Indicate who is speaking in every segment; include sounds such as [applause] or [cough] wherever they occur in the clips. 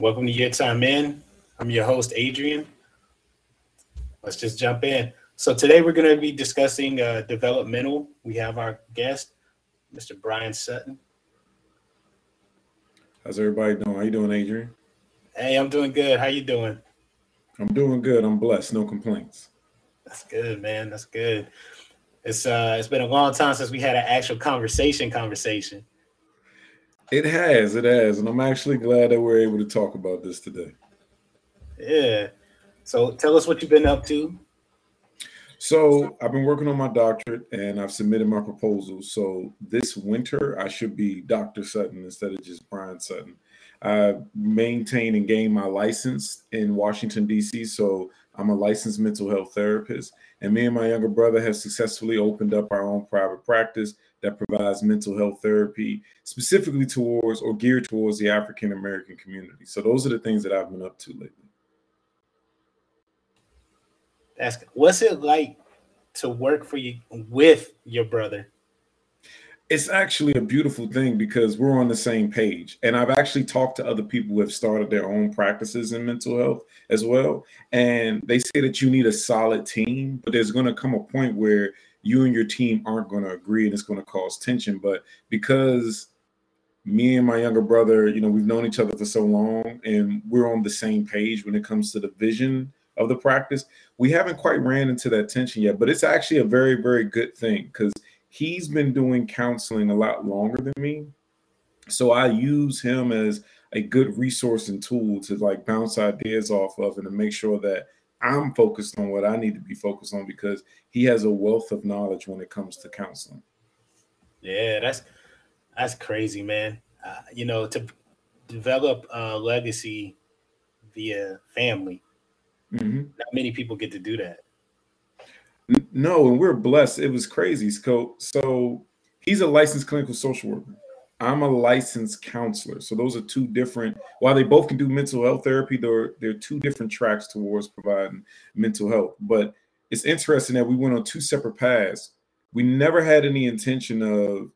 Speaker 1: Welcome to Your Time In. I'm your host, Adrian. Let's just jump in. So today we're going to be discussing uh, developmental. We have our guest, Mr. Brian Sutton.
Speaker 2: How's everybody doing? How you doing, Adrian?
Speaker 1: Hey, I'm doing good. How you doing?
Speaker 2: I'm doing good. I'm blessed. No complaints.
Speaker 1: That's good, man. That's good. It's uh it's been a long time since we had an actual conversation conversation.
Speaker 2: It has, it has, and I'm actually glad that we're able to talk about this today.
Speaker 1: Yeah. So tell us what you've been up to.
Speaker 2: So I've been working on my doctorate and I've submitted my proposal. So this winter I should be Dr. Sutton instead of just Brian Sutton. I maintain and gain my license in Washington, D.C. So I'm a licensed mental health therapist. And me and my younger brother have successfully opened up our own private practice that provides mental health therapy specifically towards or geared towards the African American community. So those are the things that I've been up to lately.
Speaker 1: That's what's it like to work for you with your brother?
Speaker 2: It's actually a beautiful thing because we're on the same page. And I've actually talked to other people who have started their own practices in mental health as well. And they say that you need a solid team, but there's going to come a point where you and your team aren't going to agree and it's going to cause tension. But because me and my younger brother, you know, we've known each other for so long and we're on the same page when it comes to the vision of the practice, we haven't quite ran into that tension yet. But it's actually a very, very good thing because he's been doing counseling a lot longer than me. So I use him as a good resource and tool to like bounce ideas off of and to make sure that I'm focused on what I need to be focused on because he has a wealth of knowledge when it comes to counseling.
Speaker 1: Yeah, that's that's crazy, man. Uh, you know, to develop a legacy via family, mm-hmm. not many people get to do that.
Speaker 2: No, and we're blessed. It was crazy. So, so he's a licensed clinical social worker. I'm a licensed counselor. So those are two different. While they both can do mental health therapy, they're they're two different tracks towards providing mental health. But it's interesting that we went on two separate paths. We never had any intention of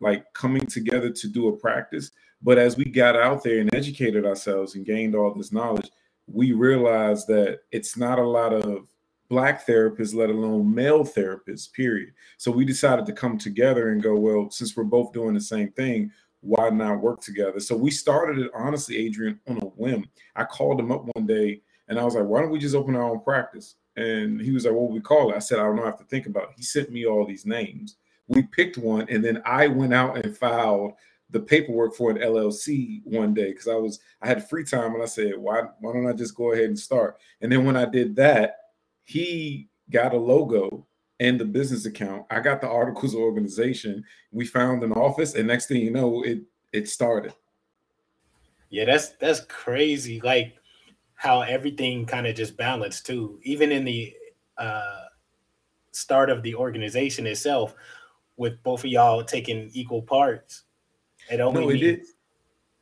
Speaker 2: like coming together to do a practice. But as we got out there and educated ourselves and gained all this knowledge, we realized that it's not a lot of black therapists, let alone male therapists, period. So we decided to come together and go, well, since we're both doing the same thing, why not work together? So we started it honestly, Adrian, on a whim. I called him up one day and I was like, why don't we just open our own practice? And he was like, what would we call it? I said, I don't know, I have to think about it. He sent me all these names. We picked one, and then I went out and filed the paperwork for an LLC one day because I was I had free time and I said, why why don't I just go ahead and start? And then when I did that, he got a logo and the business account. I got the articles of organization. We found an office, and next thing you know, it it started.
Speaker 1: Yeah, that's that's crazy. Like how everything kind of just balanced too. Even in the uh, start of the organization itself, with both of y'all taking equal parts.
Speaker 2: It only no, it means- is.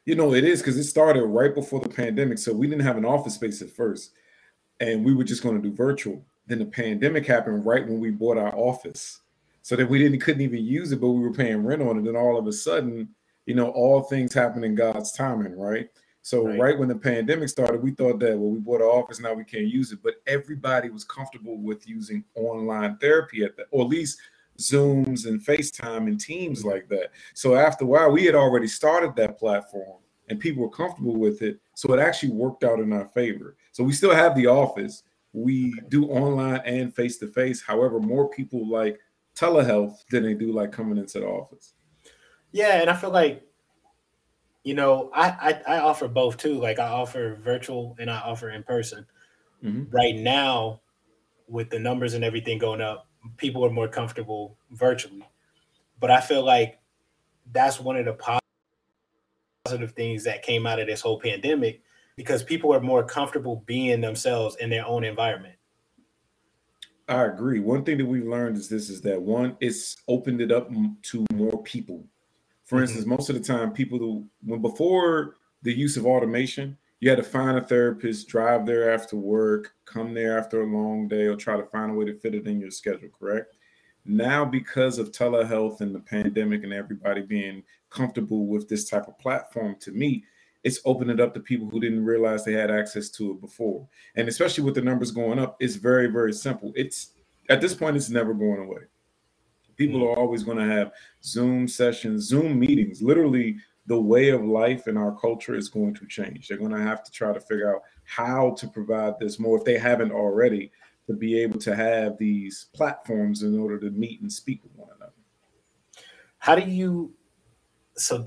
Speaker 2: You know, it is because it started right before the pandemic, so we didn't have an office space at first and we were just going to do virtual. Then the pandemic happened right when we bought our office, so that we didn't couldn't even use it, but we were paying rent on it. And all of a sudden, you know, all things happen in God's timing, right? So right. right. when the pandemic started, we thought that well, we bought an office, now we can't use it. But everybody was comfortable with using online therapy at that, or at least Zooms and FaceTime and Teams like that. So after a while, we had already started that platform and people were comfortable with it. So it actually worked out in our favor. So we still have the office. We do online and face to face. However, more people like telehealth than they do like coming into the office.
Speaker 1: Yeah, and I feel like you know, I, I, I offer both too. Like I offer virtual and I offer in person. Mm-hmm. Right now, with the numbers and everything going up, people are more comfortable virtually. But I feel like that's one of the positive things that came out of this whole pandemic because people are more comfortable being themselves in their own environment.
Speaker 2: I agree. One thing that we've learned is this is that one, it's opened it up to more people. For mm-hmm. instance, most of the time, people who, when before the use of automation, you had to find a therapist, drive there after work, come there after a long day, or try to find a way to fit it in your schedule, correct? Now, because of telehealth and the pandemic and everybody being comfortable with this type of platform to meet, it's opened it up to people who didn't realize they had access to it before. And especially with the numbers going up, it's very, very simple. It's at this point, it's never going away. People mm. are always going to have Zoom sessions, Zoom meetings. Literally, the way of life in our culture is going to change. They're going to have to try to figure out how to provide this more if they haven't already to be able to have these platforms in order to meet and speak with one another.
Speaker 1: How do you so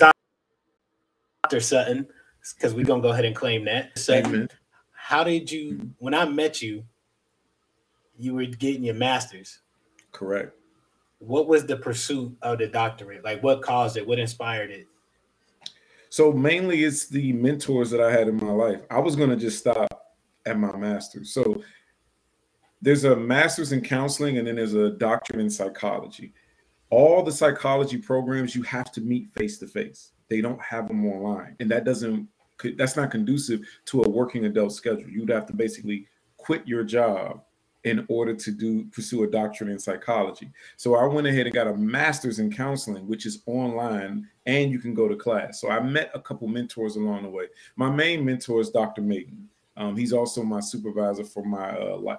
Speaker 1: Dr. Sutton, because we're gonna go ahead and claim that. Sutton, how did you when I met you, you were getting your master's?
Speaker 2: Correct.
Speaker 1: What was the pursuit of the doctorate? Like what caused it? What inspired it?
Speaker 2: So mainly it's the mentors that I had in my life. I was gonna just stop at my master's. So there's a master's in counseling and then there's a doctorate in psychology. All the psychology programs you have to meet face to face. They don't have them online, and that doesn't that's not conducive to a working adult schedule. You'd have to basically quit your job in order to do pursue a doctorate in psychology. So I went ahead and got a master's in counseling, which is online and you can go to class. So I met a couple mentors along the way. My main mentor is Dr. Mayton. Um, he's also my supervisor for my, uh,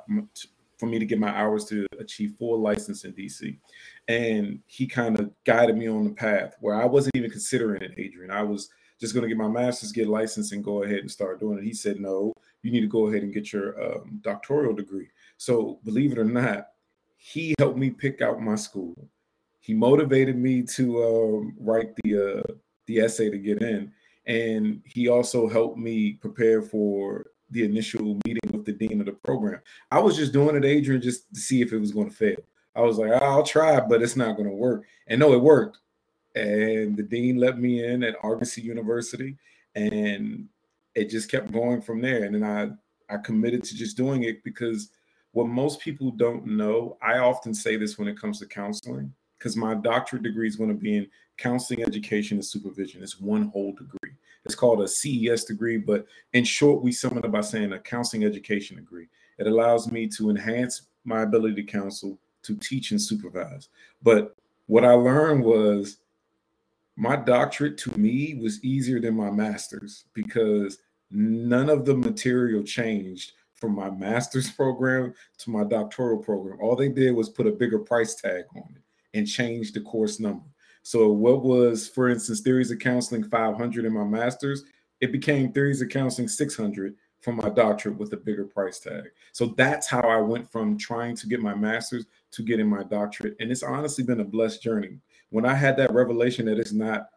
Speaker 2: for me to get my hours to achieve full license in DC. And he kind of guided me on the path where I wasn't even considering it, Adrian. I was just going to get my master's, get licensed, and go ahead and start doing it. He said, no, you need to go ahead and get your um, doctoral degree. So believe it or not, he helped me pick out my school. He motivated me to um, write the uh, the essay to get in, and he also helped me prepare for the initial meeting with the dean of the program. I was just doing it, Adrian, just to see if it was going to fail. I was like, I'll try, but it's not going to work. And no, it worked. And the dean let me in at Argosy University, and it just kept going from there. And then I I committed to just doing it because what most people don't know, I often say this when it comes to counseling, because my doctorate degree is going to be in counseling education and supervision. It's one whole degree. It's called a CES degree, but in short, we sum it up by saying a counseling education degree. It allows me to enhance my ability to counsel, to teach and supervise. But what I learned was my doctorate to me was easier than my master's because none of the material changed from my master's [laughs] program to my doctoral program. All they did was put a bigger price tag on it and change the course number. So what was, for instance, theories of counseling 500 in my master's, it became theories of counseling 600 for my doctorate with a bigger price tag. So that's how I went from trying to get my master's to getting my doctorate. And it's honestly been a blessed journey. When I had that revelation that it's not,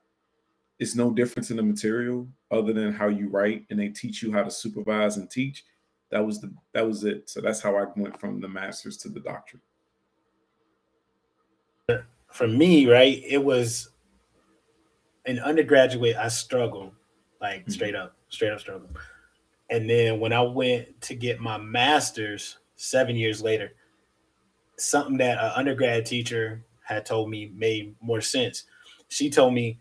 Speaker 2: it's no difference in the material other than how you write and they teach you how to supervise and teach. That was the that was it. So that's how I went from the master's to the doctorate
Speaker 1: for me, right, it was an undergraduate, I struggled, like mm-hmm. straight up, straight up struggle. And then when I went to get my master's seven years later, something that an undergrad teacher had told me made more sense. She told me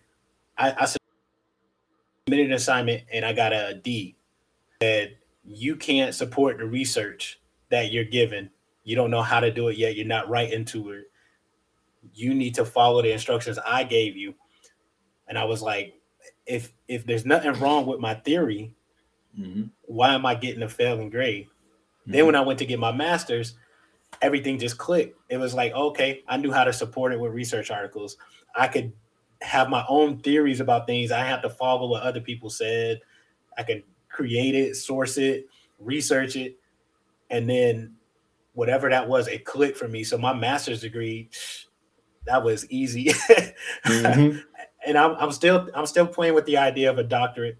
Speaker 1: I, I submitted an assignment and I got a D. That you can't support the research that you're given. You don't know how to do it yet. You're not right into it you need to follow the instructions I gave you. And I was like, if if there's nothing wrong with my theory, mm-hmm. why am I getting a failing grade? Mm-hmm. Then when I went to get my master's, everything just clicked. It was like, okay, I knew how to support it with research articles. I could have my own theories about things. I have to follow what other people said. I could create it, source it, research it, and then whatever that was, it clicked for me. So my master's degree, that was easy. mm-hmm. [laughs] and I'm, I'm still I'm still playing with the idea of a doctorate.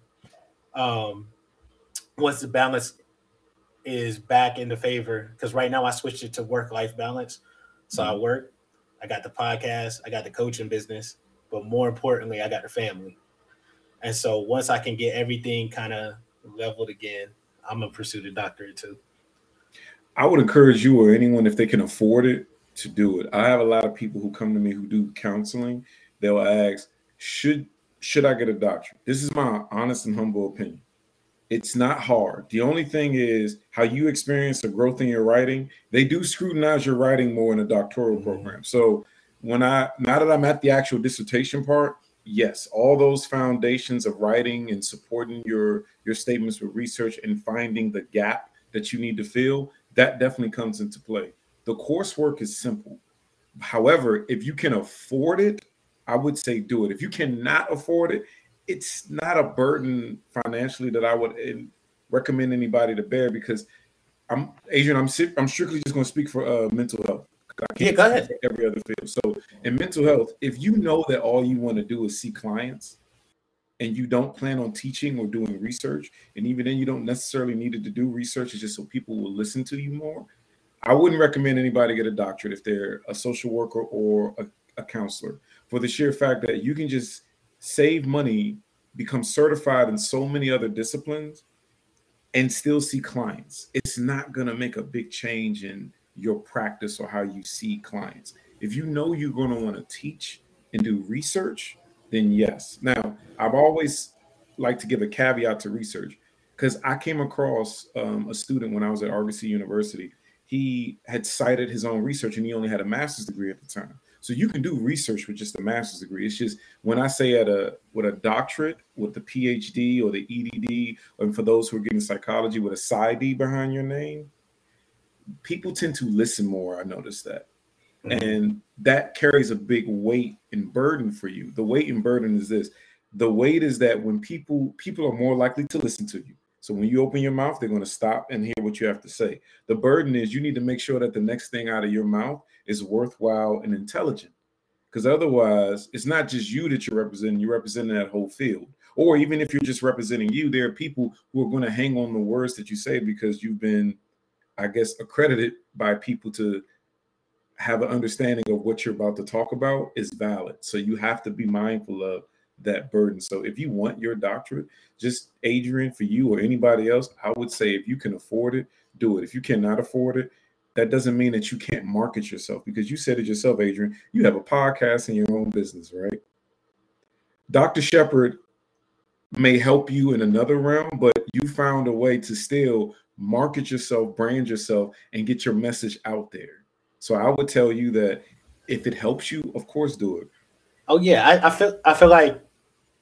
Speaker 1: Um, once the balance is back into favor, because right now I switched it to work life balance. So mm-hmm. I work, I got the podcast, I got the coaching business, but more importantly, I got the family. And so once I can get everything kind of leveled again, I'm gonna pursue the doctorate too.
Speaker 2: I would encourage you or anyone if they can afford it to do it. I have a lot of people who come to me who do counseling. They'll ask, should should I get a doctorate? This is my honest and humble opinion. It's not hard. The only thing is how you experience the growth in your writing. They do scrutinize your writing more in a doctoral mm-hmm. program. So when I now that I'm at the actual dissertation part, yes, all those foundations of writing and supporting your your statements with research and finding the gap that you need to fill, that definitely comes into play. The coursework is simple. However, if you can afford it, I would say do it. If you cannot afford it, it's not a burden financially that I would eh, recommend anybody to bear because I'm Adrian. I'm I'm strictly just going to speak for uh, mental health.
Speaker 1: Yeah, go ahead.
Speaker 2: Every other field. So in mental health, if you know that all you want to do is see clients, and you don't plan on teaching or doing research, and even then you don't necessarily need to do research, it's just so people will listen to you more. I wouldn't recommend anybody get a doctorate if they're a social worker or a, a counselor for the sheer fact that you can just save money, become certified in so many other disciplines, and still see clients. It's not going to make a big change in your practice or how you see clients. If you know you're going to want to teach and do research, then yes. Now, I've always liked to give a caveat to research because I came across um, a student when I was at Argosy University. He had cited his own research and he only had a master's degree at the time. So you can do research with just a master's degree. It's just when I say at a with a doctorate, with the PhD or the EDD, and for those who are getting psychology with a PsyD behind your name, people tend to listen more. I noticed that. Mm-hmm. And that carries a big weight and burden for you. The weight and burden is this. The weight is that when people people are more likely to listen to you. So when you open your mouth, they're going to stop and hear what you have to say. The burden is you need to make sure that the next thing out of your mouth is worthwhile and intelligent. Because otherwise, it's not just you that you're representing, you're representing that whole field. Or even if you're just representing you, there are people who are going to hang on the words that you say because you've been I guess, accredited by people to have an understanding of what you're about to talk about is valid. So you have to be mindful of that burden. So if you want your doctorate, just Adrian for you or anybody else, I would say if you can afford it, do it. If you cannot afford it, that doesn't mean that you can't market yourself because you said it yourself, Adrian. You have a podcast and your own business, right? Dr. Shepard may help you in another realm, but you found a way to still market yourself, brand yourself, and get your message out there. So I would tell you that if it helps you, of course, do it.
Speaker 1: Oh yeah, I, I feel I feel like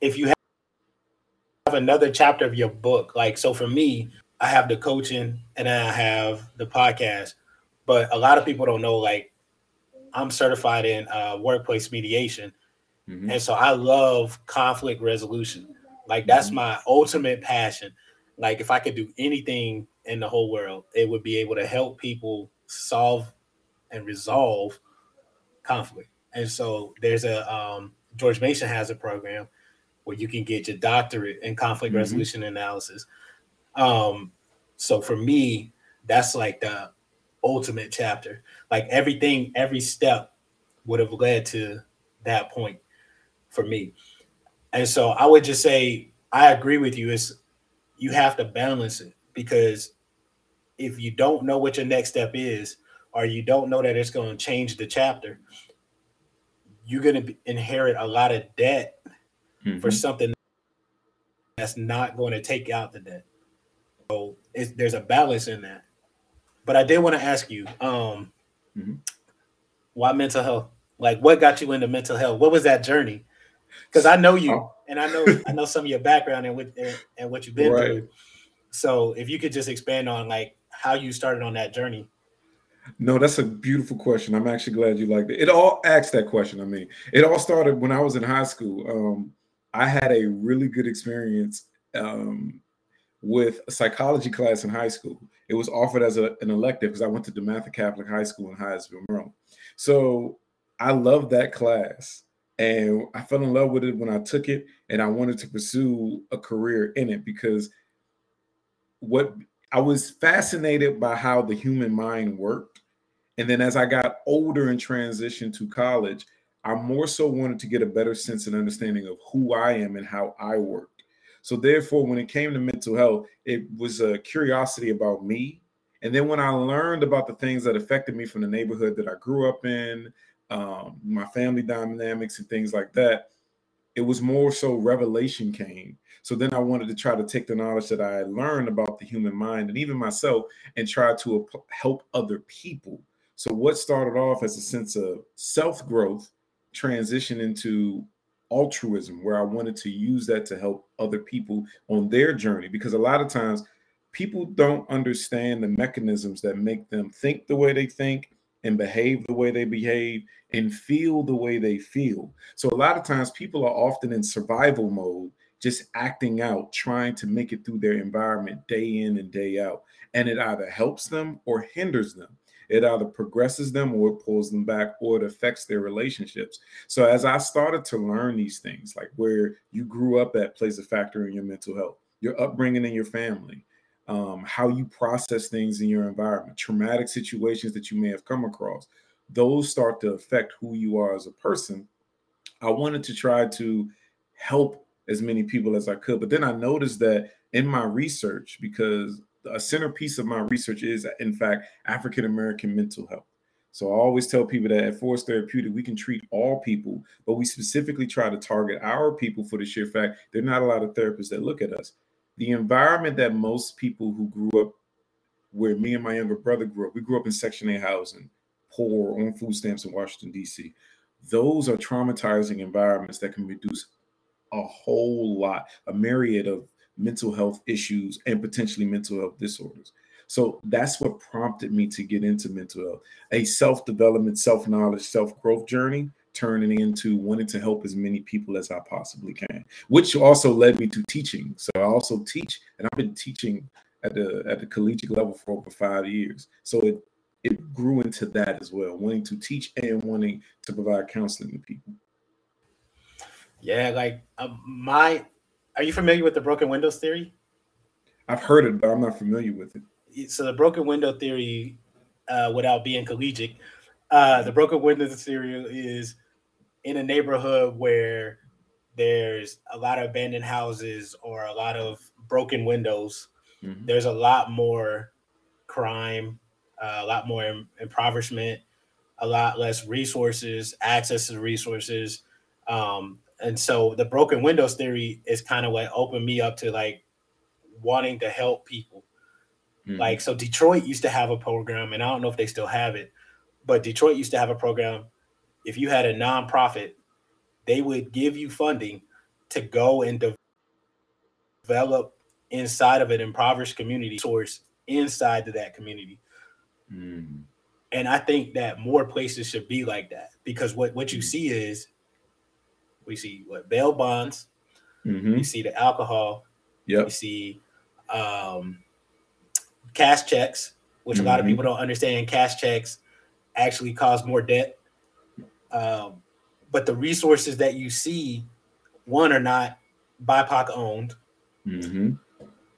Speaker 1: if you have another chapter of your book, like so for me, I have the coaching and I have the podcast, but a lot of people don't know like I'm certified in uh, workplace mediation, mm-hmm. and so I love conflict resolution. Like that's mm-hmm. my ultimate passion. Like if I could do anything in the whole world, it would be able to help people solve and resolve conflict. And so there's a um, George Mason has a program where you can get your doctorate in conflict mm-hmm. resolution analysis. Um, so for me, that's like the ultimate chapter. Like everything, every step would have led to that point for me. And so I would just say I agree with you. Is you have to balance it because if you don't know what your next step is, or you don't know that it's going to change the chapter, you're going to inherit a lot of debt mm-hmm. for something that's not going to take out the debt. So there's a balance in that. But I did want to ask you, um, mm-hmm. why mental health? Like, what got you into mental health? What was that journey? Because I know you, oh. and I know I know some of your background and what and, and what you've been right. through. So if you could just expand on like how you started on that journey.
Speaker 2: No, that's a beautiful question. I'm actually glad you liked it. It all asked that question. I mean, it all started when I was in high school. Um, I had a really good experience um, with a psychology class in high school. It was offered as a, an elective because I went to DeMatha Catholic High School in Hyattsville, Maryland. So I loved that class. And I fell in love with it when I took it, and I wanted to pursue a career in it because what I was fascinated by how the human mind worked. And then as I got older and transitioned to college, I more so wanted to get a better sense and understanding of who I am and how I work. So therefore, when it came to mental health, it was a curiosity about me. And then when I learned about the things that affected me from the neighborhood that I grew up in, um, my family dynamics and things like that, it was more so revelation came so then I wanted to try to take the knowledge that I learned about the human mind and even myself and try to help other people. So what started off as a sense of self growth transition into altruism where I wanted to use that to help other people on their journey because a lot of times people don't understand the mechanisms that make them think the way they think and behave the way they behave and feel the way they feel. So a lot of times people are often in survival mode just acting out, trying to make it through their environment day in and day out. And it either helps them or hinders them. It either progresses them or it pulls them back or it affects their relationships. So as I started to learn these things, like where you grew up at plays a factor in your mental health, your upbringing in your family, um, how you process things in your environment, traumatic situations that you may have come across, those start to affect who you are as a person. I wanted to try to help as many people as I could. But then I noticed that in my research, because a centerpiece of my research is, in fact, African American mental health. So I always tell people that at For Us Therapeutic, we can treat all people, but we specifically try to target our people for the sheer fact there are not a lot of therapists that look at us. The environment that most people who grew up where me and my younger brother grew up, we grew up in Section 8 housing, poor, on food stamps in Washington, D.C. Those are traumatizing environments that can reduce a whole lot, a myriad of mental health issues and potentially mental health disorders. So that's what prompted me to get into mental health, a self development, self knowledge, self growth journey, turning into wanting to help as many people as I possibly can, which also led me to teaching. So I also teach, and I've been teaching at the at the collegiate level for over five years. So it it grew into that as well, wanting to teach and wanting to provide counseling to people.
Speaker 1: Yeah, like um, my. Are you familiar with the broken windows theory?
Speaker 2: I've heard it, but I'm not familiar with it.
Speaker 1: So the broken window theory, uh, without being collegiate, uh, the broken windows theory is in a neighborhood where there's a lot of abandoned houses or a lot of broken windows. Mm-hmm. There's a lot more crime, uh, a lot more impoverishment, a lot less resources, access to resources. Um, and so the broken windows theory is kind of what opened me up to like wanting to help people. Mm-hmm. Like so Detroit used to have a program and I don't know if they still have it, but Detroit used to have a program if you had a nonprofit, they would give you funding to go and de- develop inside of an impoverished community source inside of that community. Mm. And I think that more places should be like that because what, what you mm. see is we see what bail bonds. Mm-hmm. We see the alcohol.
Speaker 2: Yeah.
Speaker 1: We see um, cash checks, which mm-hmm. a lot of mm-hmm. people don't understand. Cash checks actually cause more debt. Um, but the resources that you see, one are not BIPOC owned, mm-hmm.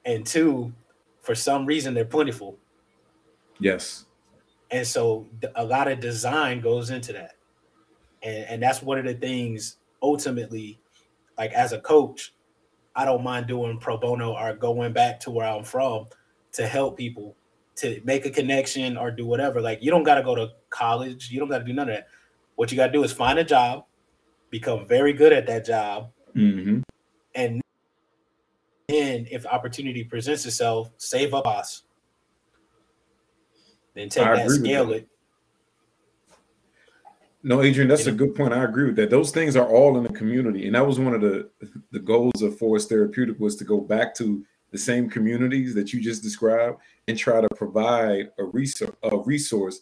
Speaker 1: and two, for some reason they're plentiful.
Speaker 2: Yes.
Speaker 1: And so a lot of design goes into that. And, and that's one of the things ultimately, like as a coach, I don't mind doing pro bono or going back to where I'm from to help people to make a connection or do whatever. Like you don't got to go to college, you don't got to do none of that. What you got to do is find a job, become very good at that job, mm-hmm. and then if opportunity presents itself, save up us. Then take I that, scale it,
Speaker 2: no, Adrian, that's a good point. I agree with that. Those things are all in the community, and that was one of the the goals of For Us Therapeutic was to go back to the same communities that you just described and try to provide a resource a resource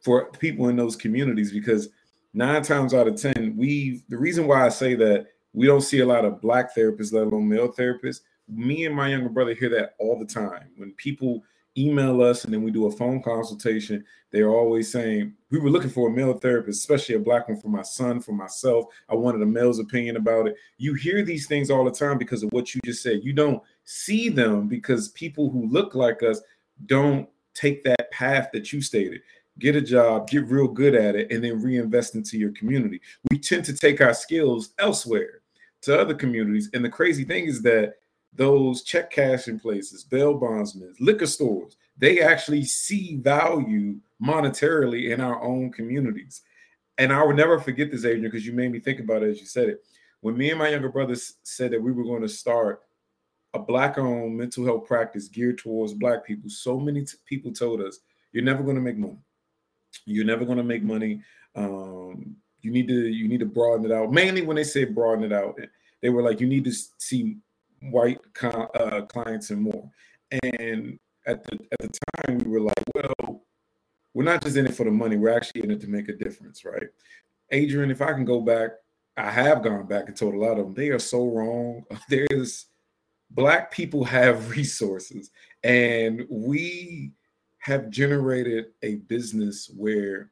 Speaker 2: for people in those communities because nine times out of ten, we the reason why I say that we don't see a lot of black therapists, let alone male therapists. Me and my younger brother hear that all the time when people email us and then we do a phone consultation, they're always saying, We were looking for a male therapist, especially a black one for my son, for myself. I wanted a male's opinion about it. You hear these things all the time because of what you just said. You don't see them because people who look like us don't take that path that you stated. Get a job, get real good at it, and then reinvest into your community. We tend to take our skills elsewhere to other communities. And the crazy thing is that those check cashing places, bail bondsmen, liquor stores, they actually see value monetarily in our own communities. And I will never forget this, Adrian, because you made me think about it as you said it. When me and my younger brothers said that we were going to start a black owned mental health practice geared towards black people, so many t- people told us, You're never going to make money. You're never going to make money. Um, you need to you need to broaden it out. Mainly when they say broaden it out, they were like you need to see white uh, clients and more. And at the at the time, we were like, well, we're not just in it for the money. We're actually in it to make a difference, right? Adrian, if I can go back, I have gone back and told a lot of them they are so wrong. [laughs] There's black people have [laughs] resources, and we have generated a business where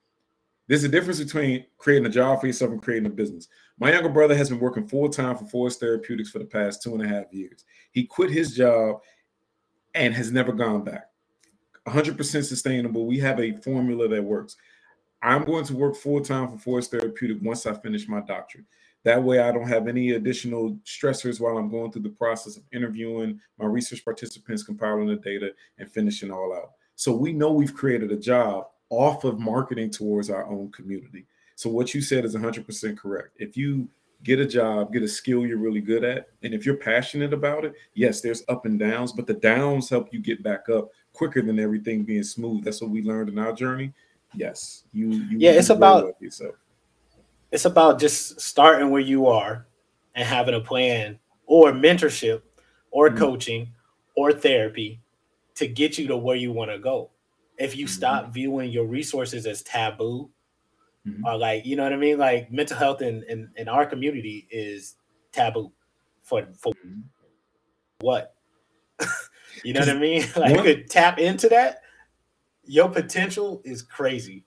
Speaker 2: there's a difference between creating a job for yourself and creating a business. My younger brother has been working full time for Forest Therapeutics for the past two and a half years. He quit his job and has never gone back. 100% sustainable. We have a formula that works. I'm going to work full time for Forest Therapeutic once I finish my doctorate. That way, I don't have any additional stressors while I'm going through the process of interviewing my research participants, compiling the data, and finishing all out. So we know we've created a job off of marketing towards our own community. So what you said is 100% correct. If you get a job, get a skill you're really good at, and if you're passionate about it, yes, there's up and downs, but the downs help you get back up quicker than everything being smooth. That's what we learned in our journey. Yes, you. you
Speaker 1: yeah, it's about yourself. It's about just starting where you are and having a plan or mentorship or mm-hmm. coaching or therapy to get you to where you want to go if you mm-hmm. stop viewing your resources as taboo mm-hmm. or like you know what i mean? Like mental health in, in, in our community is taboo for for mm-hmm. what? [laughs] You know what i mean? [laughs] Like you could tap into that? Your potential is crazy.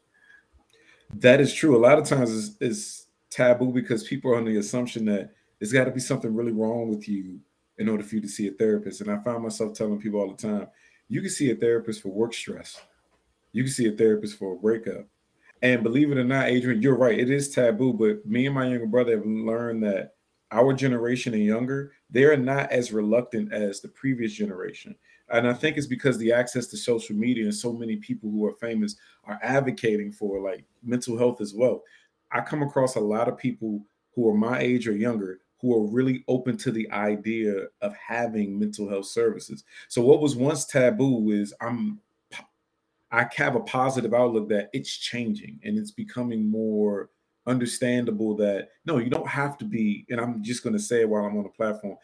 Speaker 2: That is true. A lot of times it's, it's taboo because people are on the assumption that there's got to be something really wrong with you in order for you to see a therapist. And i find myself telling people all the time you can see a therapist for work stress. You can see a therapist for a breakup. And believe it or not, Adrian, you're right. It is taboo, but me and my younger brother have learned that our generation and younger, they're not as reluctant as the previous generation. And I think it's because the access to social media and so many people who are famous are advocating for like mental health as well. I come across a lot of people who are my age or younger who are really open to the idea of having mental health services. So what was once taboo is I'm I have a positive outlook that it's changing and it's becoming more understandable that no, you don't have to be, and I'm just going to say it while I'm on the platform,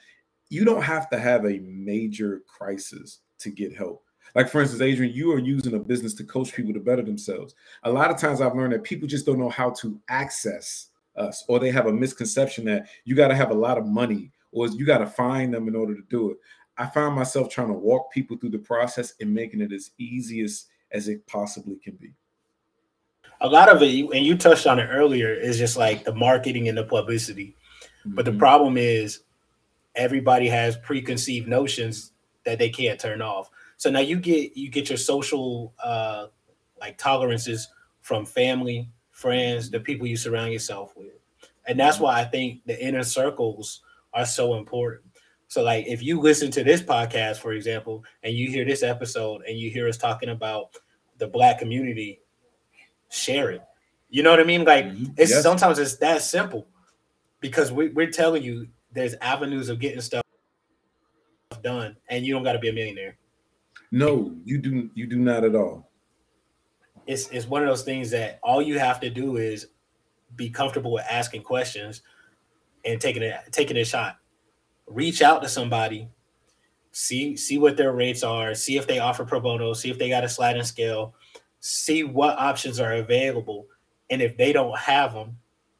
Speaker 2: you don't have to have a major crisis to get help. Like, for instance, Adrian, you are using a business to coach people to better themselves. A lot of times I've learned that people just don't know how to access us, or they have a misconception that you got to have a lot of money or you got to find them in order to do it. I find myself trying to walk people through the process and making it as easy as as it possibly can be.
Speaker 1: A lot of it, and you touched on it earlier, is just like the marketing and the publicity. Mm-hmm. But the mm-hmm. problem is everybody has preconceived notions that they can't turn off. So now you get you get your social uh like tolerances from family, friends, the people you surround yourself with. And that's mm-hmm. why I think the inner circles are so important. So, like, if you listen to this podcast, for example, and you hear this episode and you hear us talking about the black community, share it. You know what I mean? Like, mm-hmm. it's yes. sometimes it's that simple because we, we're telling you there's avenues of getting stuff done, and you don't got to be a millionaire.
Speaker 2: No, you do. You do not at all.
Speaker 1: It's it's one of those things that all you have to do is be comfortable with asking questions and taking it taking a shot reach out to somebody, see see what their rates are, see if they offer pro bono, see if they got a sliding scale, see what options are available, and if they don't have them,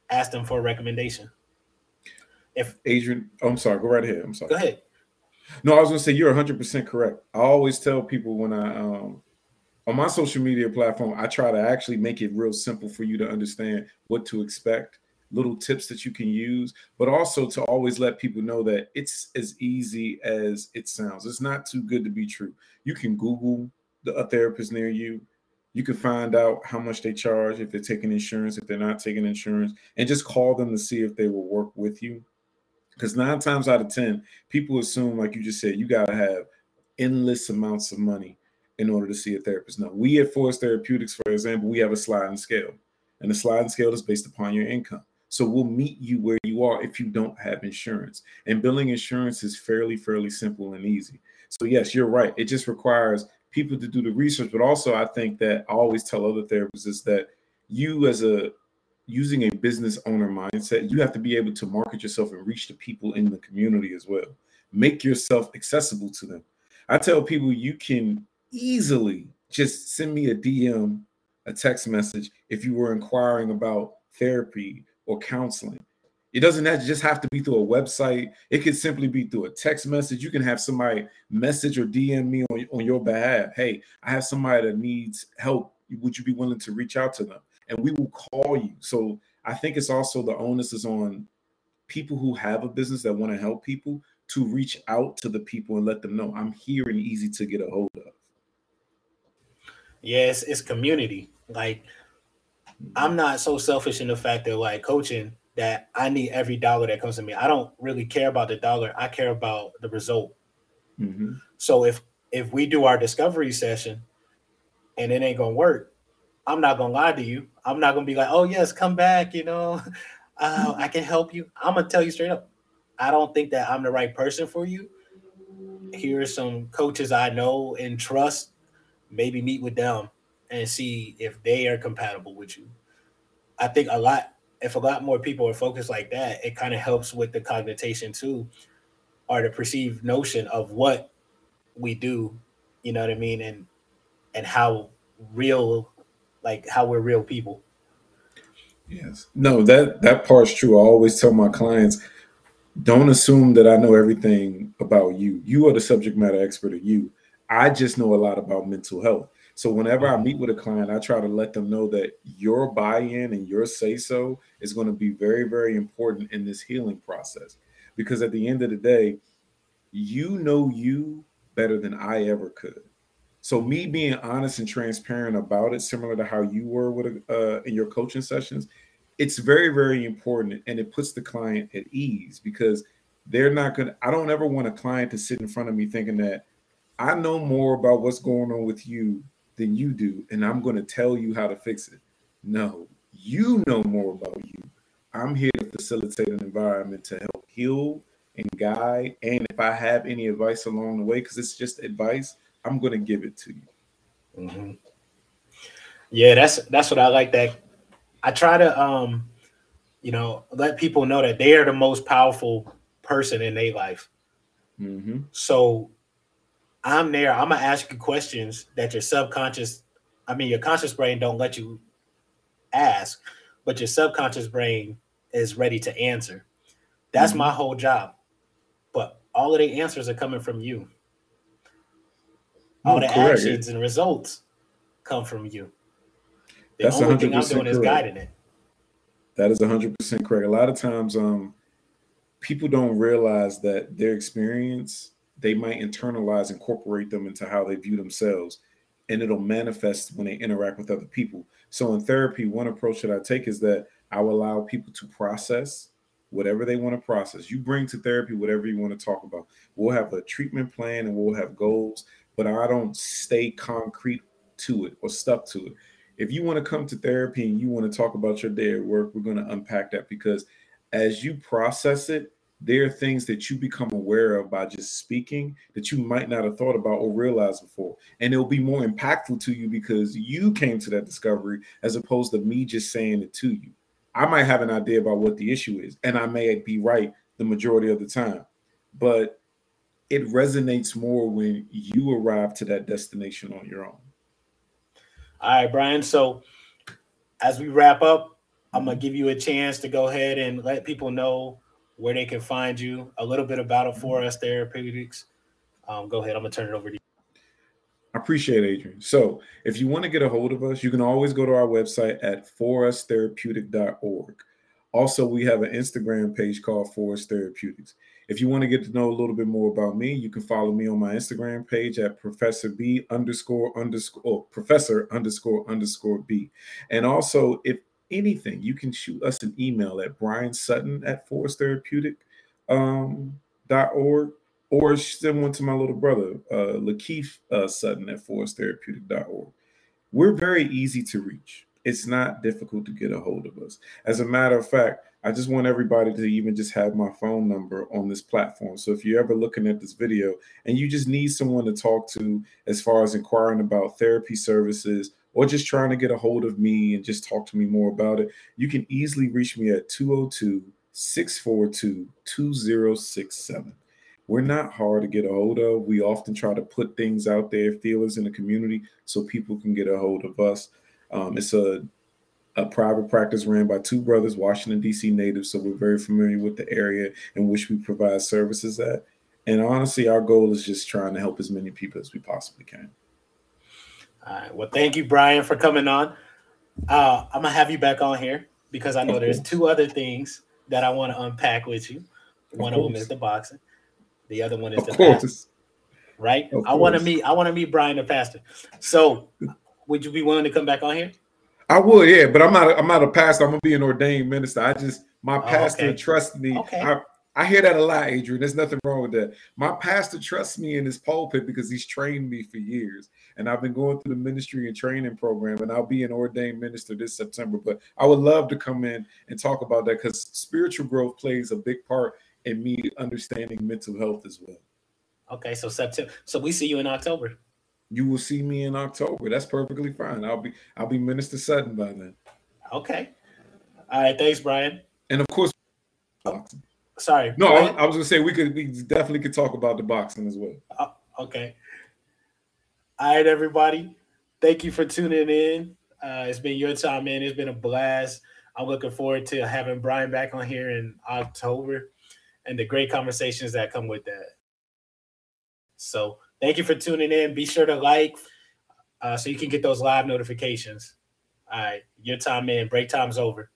Speaker 1: ask them for a recommendation.
Speaker 2: If Adrian, oh, I'm sorry, go right ahead. I'm sorry.
Speaker 1: Go ahead.
Speaker 2: No, I was gonna say you're 100 percent correct. I always tell people when I um on my social media platform, I try to actually make it real simple for you to understand what to expect little tips that you can use, but also to always let people know that it's as easy as it sounds. It's not too good to be true. You can Google the, a therapist near you. You can find out how much they charge if they're taking insurance, if they're not taking insurance, and just call them to see if they will work with you. Because nine times out of 10, people assume, like you just said, you got to have endless amounts of money in order to see a therapist. Now, we at For Us Therapeutics, for example, we have a sliding scale, and the sliding scale is based upon your income. So we'll meet you where you are if you don't have insurance. And billing insurance is fairly, fairly simple and easy. So yes, you're right. It just requires people to do the research, but also I think that I always tell other therapists is that you as a using a business owner mindset, you have to be able to market yourself and reach the people in the community as well. Make yourself accessible to them. I tell people you can easily just send me a DM, a text message if you were inquiring about therapy or counseling. It doesn't just have to be through a website. It could simply be through a text message. You can have somebody message or DM me on, on your behalf. Hey, I have somebody that needs help. Would you be willing to reach out to them? And we will call you. So I think it's also the onus is on people who have a business that want to help people to reach out to the people and let them know I'm here and easy to get a hold of.
Speaker 1: Yes, it's community. Like I'm not so selfish in the fact that like coaching that I need every dollar that comes to me. I don't really care about the dollar. I care about the result. Mm-hmm. So if if we do our discovery session and it ain't gonna work, I'm not gonna lie to you. I'm not gonna be like, oh yes, come back. You know, [laughs] uh, I can help you. I'm gonna tell you straight up. I don't think that I'm the right person for you. Here are some coaches I know and trust. Maybe meet with them and see if they are compatible with you. I think a lot if a lot more people are focused like that, it kind of helps with the cognition too, or the perceived notion of what we do, you know what I mean, and and how real, like how we're real people.
Speaker 2: Yes. No, that that part's true. I always tell my clients, don't assume that I know everything about you. You are the subject matter expert of you. I just know a lot about mental health. So whenever I meet with a client, I try to let them know that your buy-in and your say-so is going to be very, very important in this healing process. Because at the end of the day, you know you better than I ever could. So me being honest and transparent about it, similar to how you were with uh, in your coaching sessions, it's very, very important, and it puts the client at ease because they're not gonna. I don't ever want a client to sit in front of me thinking that I know more about what's going on with you than you do, and I'm going to tell you how to fix it. No, you know more about you. I'm here to facilitate an environment to help heal and guide. And if I have any advice along the way, because it's just advice, I'm going to give it to you.
Speaker 1: Mm-hmm. Yeah, that's that's what I like. That I try to, um, you know, let people know that they are the most powerful person in their life. Mm-hmm. So I'm there. I'm gonna ask you questions that your subconscious, I mean, your conscious brain don't let you ask, but your subconscious brain is ready to answer. That's mm-hmm. my whole job. But all of the answers are coming from you. All the correct. actions and results come from you. The That's only thing I'm doing correct. is guiding it.
Speaker 2: That is 100% correct. A lot of times, um, people don't realize that their experience they might internalize, incorporate them into how they view themselves, and it'll manifest when they interact with other people. So in therapy, one approach that I take is that I will allow people to process whatever they want to process. You bring to therapy whatever you want to talk about. We'll have a treatment plan and we'll have goals, but I don't stay concrete to it or stuck to it. If you want to come to therapy and you want to talk about your day at work, we're going to unpack that because as you process it, there are things that you become aware of by just speaking that you might not have thought about or realized before. And it'll be more impactful to you because you came to that discovery as opposed to me just saying it to you. I might have an idea about what the issue is, and I may be right the majority of the time, but it resonates more when you arrive to that destination on your own.
Speaker 1: All right, Brian. So as we wrap up, I'm going to give you a chance to go ahead and let people know where they can find you, a little bit about it for us, therapeutics. Um, go ahead. I'm gonna turn it over to you.
Speaker 2: I appreciate it, Adrian. So if you want to get a hold of us, you can always go to our website at forustherapeutic.org. Also, we have an Instagram page called For Us Therapeutics. If you want to get to know a little bit more about me, you can follow me on my Instagram page at Professor B underscore underscore oh, Professor underscore underscore B. And also, if anything, you can shoot us an email at Brian Sutton at forustherapeutic um, dot org or send one to my little brother, uh, Lakeith uh, Sutton at forustherapeutic.org. We're very easy to reach. It's not difficult to get a hold of us. As a matter of fact, I just want everybody to even just have my phone number on this platform. So if you're ever looking at this video and you just need someone to talk to as far as inquiring about therapy services or just trying to get a hold of me and just talk to me more about it, you can easily reach me at 202 642 2067. We're not hard to get a hold of. We often try to put things out there, feelers in the community, so people can get a hold of us. Um, it's a a private practice ran by two brothers, Washington, D.C. natives. So we're very familiar with the area in which we provide services at. And honestly, our goal is just trying to help as many people as we possibly can.
Speaker 1: All right. Well, thank you, Brian, for coming on. Uh, I'm gonna have you back on here because I know there's two other things that I want to unpack with you. One of, of them is the boxing. The other one is of the course. right? Of I want to meet. I want to meet Brian the pastor. So, would you be willing to come back on here?
Speaker 2: I would, yeah, but I'm not. A, I'm not a pastor. I'm gonna be an ordained minister. I just my oh, pastor oh, okay. trusts me. Okay. I, I hear that a lot, Adrian. There's nothing wrong with that. My pastor trusts me in his pulpit because he's trained me for years. And I've been going through the ministry and training program, and I'll be an ordained minister this September. But I would love to come in and talk about that because spiritual growth plays a big part in me understanding mental health as well.
Speaker 1: Okay, so September. So we see you in October.
Speaker 2: You will see me in October. That's perfectly fine. I'll be I'll be Minister Sutton by then.
Speaker 1: Okay. All right. Thanks, Brian.
Speaker 2: And of course,
Speaker 1: boxing. Sorry.
Speaker 2: No, I, I, was gonna say we could we definitely could talk about the boxing as well.
Speaker 1: Uh, okay. All right, everybody. Thank you for tuning in. Uh, it's been your time, man. It's been a blast. I'm looking forward to having Brian back on here in October and the great conversations that come with that. So thank you for tuning in. Be sure to like uh, so you can get those live notifications. All right, your time in. Break time's over.